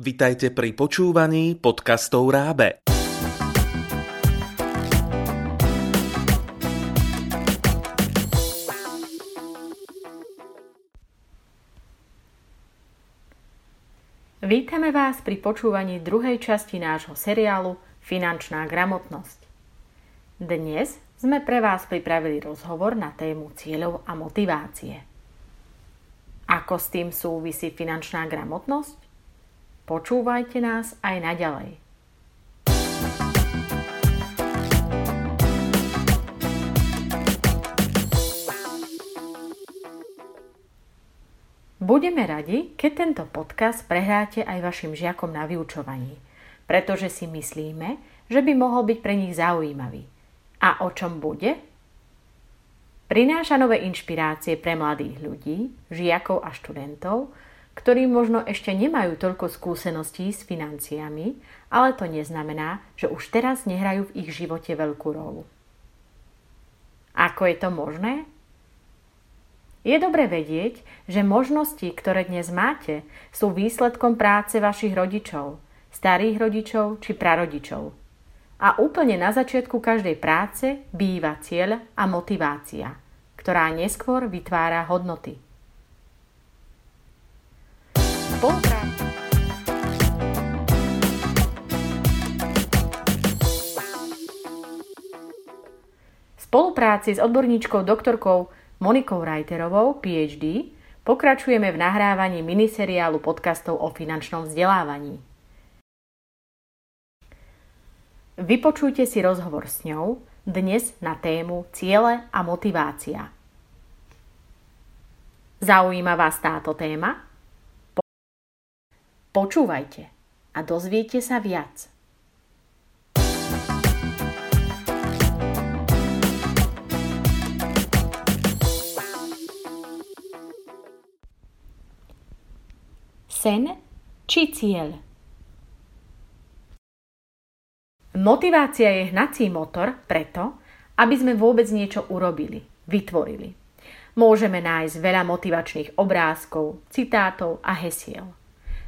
Vitajte pri počúvaní podcastov Rábe. Vítame vás pri počúvaní druhej časti nášho seriálu Finančná gramotnosť. Dnes sme pre vás pripravili rozhovor na tému cieľov a motivácie. Ako s tým súvisí finančná gramotnosť? Počúvajte nás aj naďalej. Budeme radi, keď tento podcast prehráte aj vašim žiakom na vyučovaní, pretože si myslíme, že by mohol byť pre nich zaujímavý. A o čom bude? Prináša nové inšpirácie pre mladých ľudí, žiakov a študentov, ktorí možno ešte nemajú toľko skúseností s financiami, ale to neznamená, že už teraz nehrajú v ich živote veľkú rolu. Ako je to možné? Je dobre vedieť, že možnosti, ktoré dnes máte, sú výsledkom práce vašich rodičov, starých rodičov či prarodičov. A úplne na začiatku každej práce býva cieľ a motivácia, ktorá neskôr vytvára hodnoty. Spolupráca. spolupráci s odborníčkou doktorkou Monikou Reiterovou, PhD, pokračujeme v nahrávaní miniseriálu podcastov o finančnom vzdelávaní. Vypočujte si rozhovor s ňou dnes na tému Ciele a motivácia. Zaujíma vás táto téma? Počúvajte a dozviete sa viac. Sen či cieľ? Motivácia je hnací motor preto, aby sme vôbec niečo urobili, vytvorili. Môžeme nájsť veľa motivačných obrázkov, citátov a hesiel.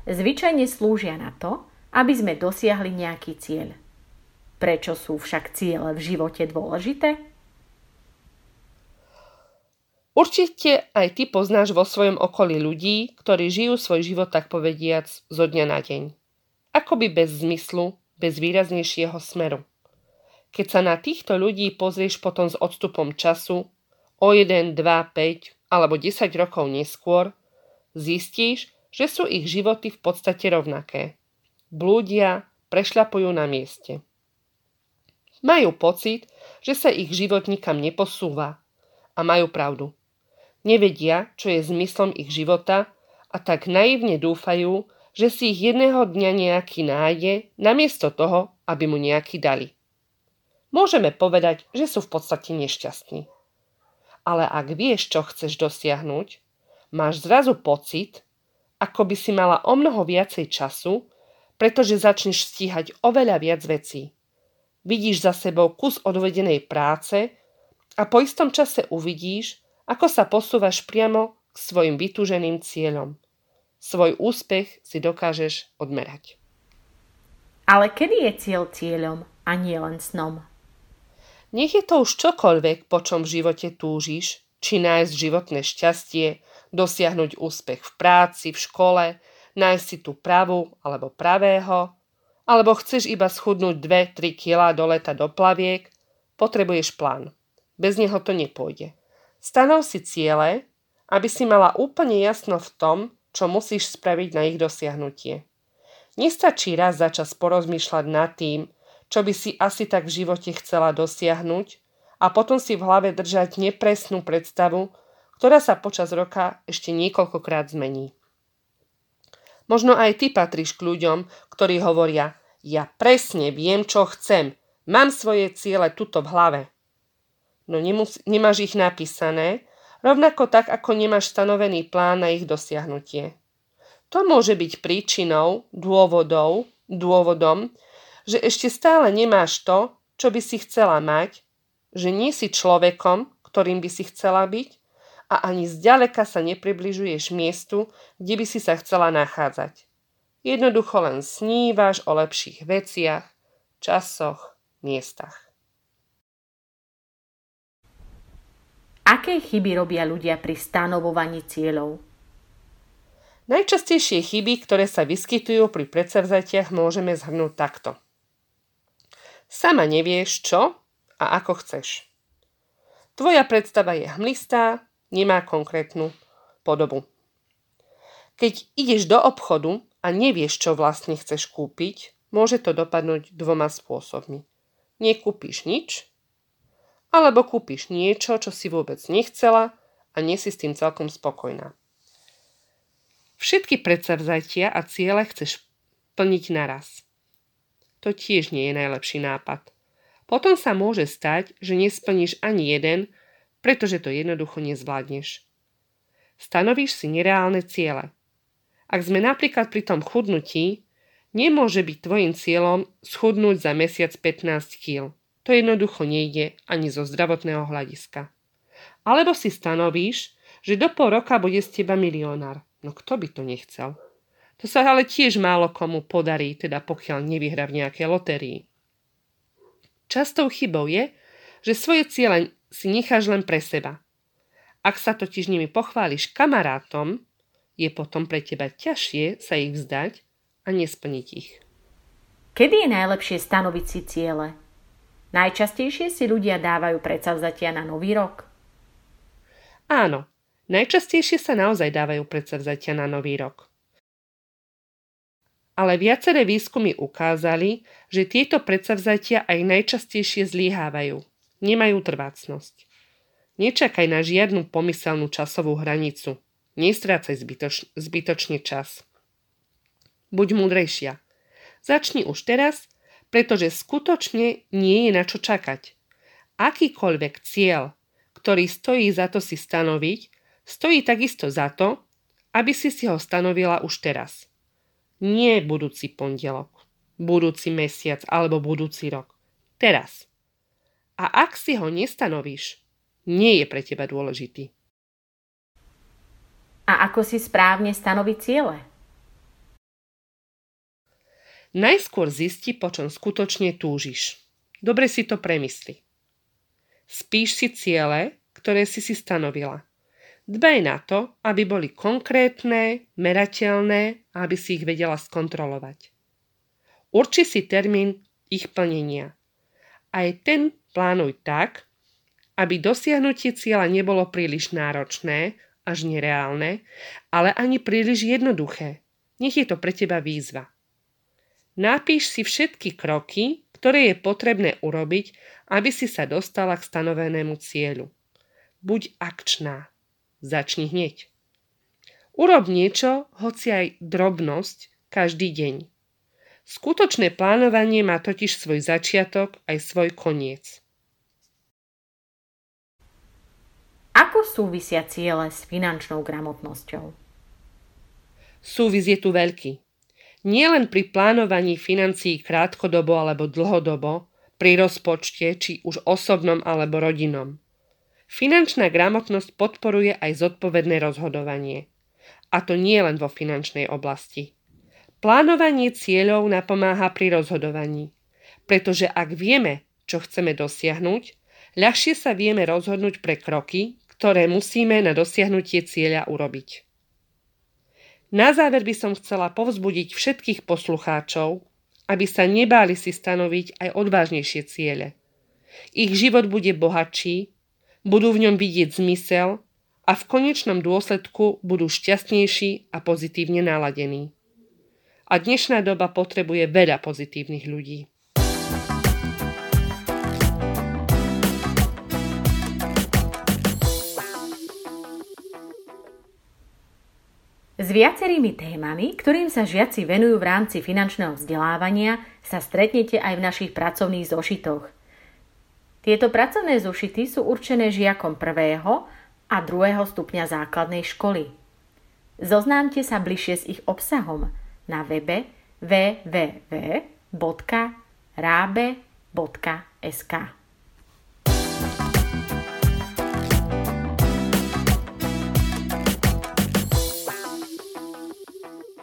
Zvyčajne slúžia na to, aby sme dosiahli nejaký cieľ. Prečo sú však ciele v živote dôležité? Určite aj ty poznáš vo svojom okolí ľudí, ktorí žijú svoj život tak povediac zo dňa na deň. Akoby bez zmyslu, bez výraznejšieho smeru. Keď sa na týchto ľudí pozrieš potom s odstupom času, o 1, 2, 5 alebo 10 rokov neskôr, zistíš, že sú ich životy v podstate rovnaké. Blúdia, prešľapujú na mieste. Majú pocit, že sa ich život nikam neposúva. A majú pravdu. Nevedia, čo je zmyslom ich života a tak naivne dúfajú, že si ich jedného dňa nejaký nájde, namiesto toho, aby mu nejaký dali. Môžeme povedať, že sú v podstate nešťastní. Ale ak vieš, čo chceš dosiahnuť, máš zrazu pocit, ako by si mala o mnoho viacej času, pretože začneš stíhať oveľa viac vecí. Vidíš za sebou kus odvedenej práce a po istom čase uvidíš, ako sa posúvaš priamo k svojim vytúženým cieľom svoj úspech si dokážeš odmerať. Ale kedy je cieľ cieľom a nie len snom? Nech je to už čokoľvek, po čom v živote túžiš, či nájsť životné šťastie, dosiahnuť úspech v práci, v škole, nájsť si tú pravú alebo pravého, alebo chceš iba schudnúť 2-3 kg do leta do plaviek, potrebuješ plán. Bez neho to nepôjde. Stanov si ciele, aby si mala úplne jasno v tom, čo musíš spraviť na ich dosiahnutie. Nestačí raz za čas porozmýšľať nad tým, čo by si asi tak v živote chcela dosiahnuť a potom si v hlave držať nepresnú predstavu, ktorá sa počas roka ešte niekoľkokrát zmení. Možno aj ty patríš k ľuďom, ktorí hovoria ja presne viem, čo chcem, mám svoje ciele tuto v hlave. No nemus- nemáš ich napísané rovnako tak ako nemáš stanovený plán na ich dosiahnutie. To môže byť príčinou, dôvodov, dôvodom, že ešte stále nemáš to, čo by si chcela mať, že nie si človekom, ktorým by si chcela byť a ani zďaleka sa nepribližuješ miestu, kde by si sa chcela nachádzať. Jednoducho len snívaš o lepších veciach, časoch, miestach. Aké chyby robia ľudia pri stanovovaní cieľov? Najčastejšie chyby, ktoré sa vyskytujú pri predsavzatiach, môžeme zhrnúť takto. Sama nevieš, čo a ako chceš. Tvoja predstava je hmlistá, nemá konkrétnu podobu. Keď ideš do obchodu a nevieš, čo vlastne chceš kúpiť, môže to dopadnúť dvoma spôsobmi. Nekúpiš nič, alebo kúpiš niečo, čo si vôbec nechcela a nie si s tým celkom spokojná. Všetky predsavzatia a ciele chceš plniť naraz. To tiež nie je najlepší nápad. Potom sa môže stať, že nesplníš ani jeden, pretože to jednoducho nezvládneš. Stanovíš si nereálne ciele – ak sme napríklad pri tom chudnutí, nemôže byť tvojim cieľom schudnúť za mesiac 15 kg. To jednoducho nejde ani zo zdravotného hľadiska. Alebo si stanovíš, že do pol roka bude z teba milionár. No kto by to nechcel? To sa ale tiež málo komu podarí, teda pokiaľ nevyhra v nejakej lotérii. Častou chybou je, že svoje ciele si necháš len pre seba. Ak sa totiž nimi pochváliš kamarátom, je potom pre teba ťažšie sa ich vzdať a nesplniť ich. Kedy je najlepšie stanoviť si ciele? Najčastejšie si ľudia dávajú predsavzatia na nový rok? Áno, najčastejšie sa naozaj dávajú predsavzatia na nový rok. Ale viaceré výskumy ukázali, že tieto predsavzatia aj najčastejšie zlyhávajú. Nemajú trvácnosť. Nečakaj na žiadnu pomyselnú časovú hranicu. Nestrácaj zbytoč, zbytočne čas. Buď múdrejšia. Začni už teraz, pretože skutočne nie je na čo čakať. Akýkoľvek cieľ, ktorý stojí za to si stanoviť, stojí takisto za to, aby si si ho stanovila už teraz. Nie budúci pondelok, budúci mesiac alebo budúci rok. Teraz. A ak si ho nestanovíš, nie je pre teba dôležitý. A ako si správne stanoviť ciele? Najskôr zisti, po čom skutočne túžiš. Dobre si to premysli. Spíš si ciele, ktoré si si stanovila. Dbaj na to, aby boli konkrétne, merateľné a aby si ich vedela skontrolovať. Urči si termín ich plnenia. Aj ten plánuj tak, aby dosiahnutie cieľa nebolo príliš náročné až nereálne, ale ani príliš jednoduché. Nech je to pre teba výzva. Napíš si všetky kroky, ktoré je potrebné urobiť, aby si sa dostala k stanovenému cieľu. Buď akčná. Začni hneď. Urob niečo, hoci aj drobnosť, každý deň. Skutočné plánovanie má totiž svoj začiatok aj svoj koniec. Ako súvisia ciele s finančnou gramotnosťou? Súvis je tu veľký. Nie len pri plánovaní financií krátkodobo alebo dlhodobo, pri rozpočte, či už osobnom alebo rodinom. Finančná gramotnosť podporuje aj zodpovedné rozhodovanie. A to nie len vo finančnej oblasti. Plánovanie cieľov napomáha pri rozhodovaní. Pretože ak vieme, čo chceme dosiahnuť, ľahšie sa vieme rozhodnúť pre kroky, ktoré musíme na dosiahnutie cieľa urobiť. Na záver by som chcela povzbudiť všetkých poslucháčov, aby sa nebáli si stanoviť aj odvážnejšie ciele. Ich život bude bohatší, budú v ňom vidieť zmysel a v konečnom dôsledku budú šťastnejší a pozitívne naladení. A dnešná doba potrebuje veľa pozitívnych ľudí. S viacerými témami, ktorým sa žiaci venujú v rámci finančného vzdelávania, sa stretnete aj v našich pracovných zošitoch. Tieto pracovné zošity sú určené žiakom prvého a druhého stupňa základnej školy. Zoznámte sa bližšie s ich obsahom na webe www.rabe.sk.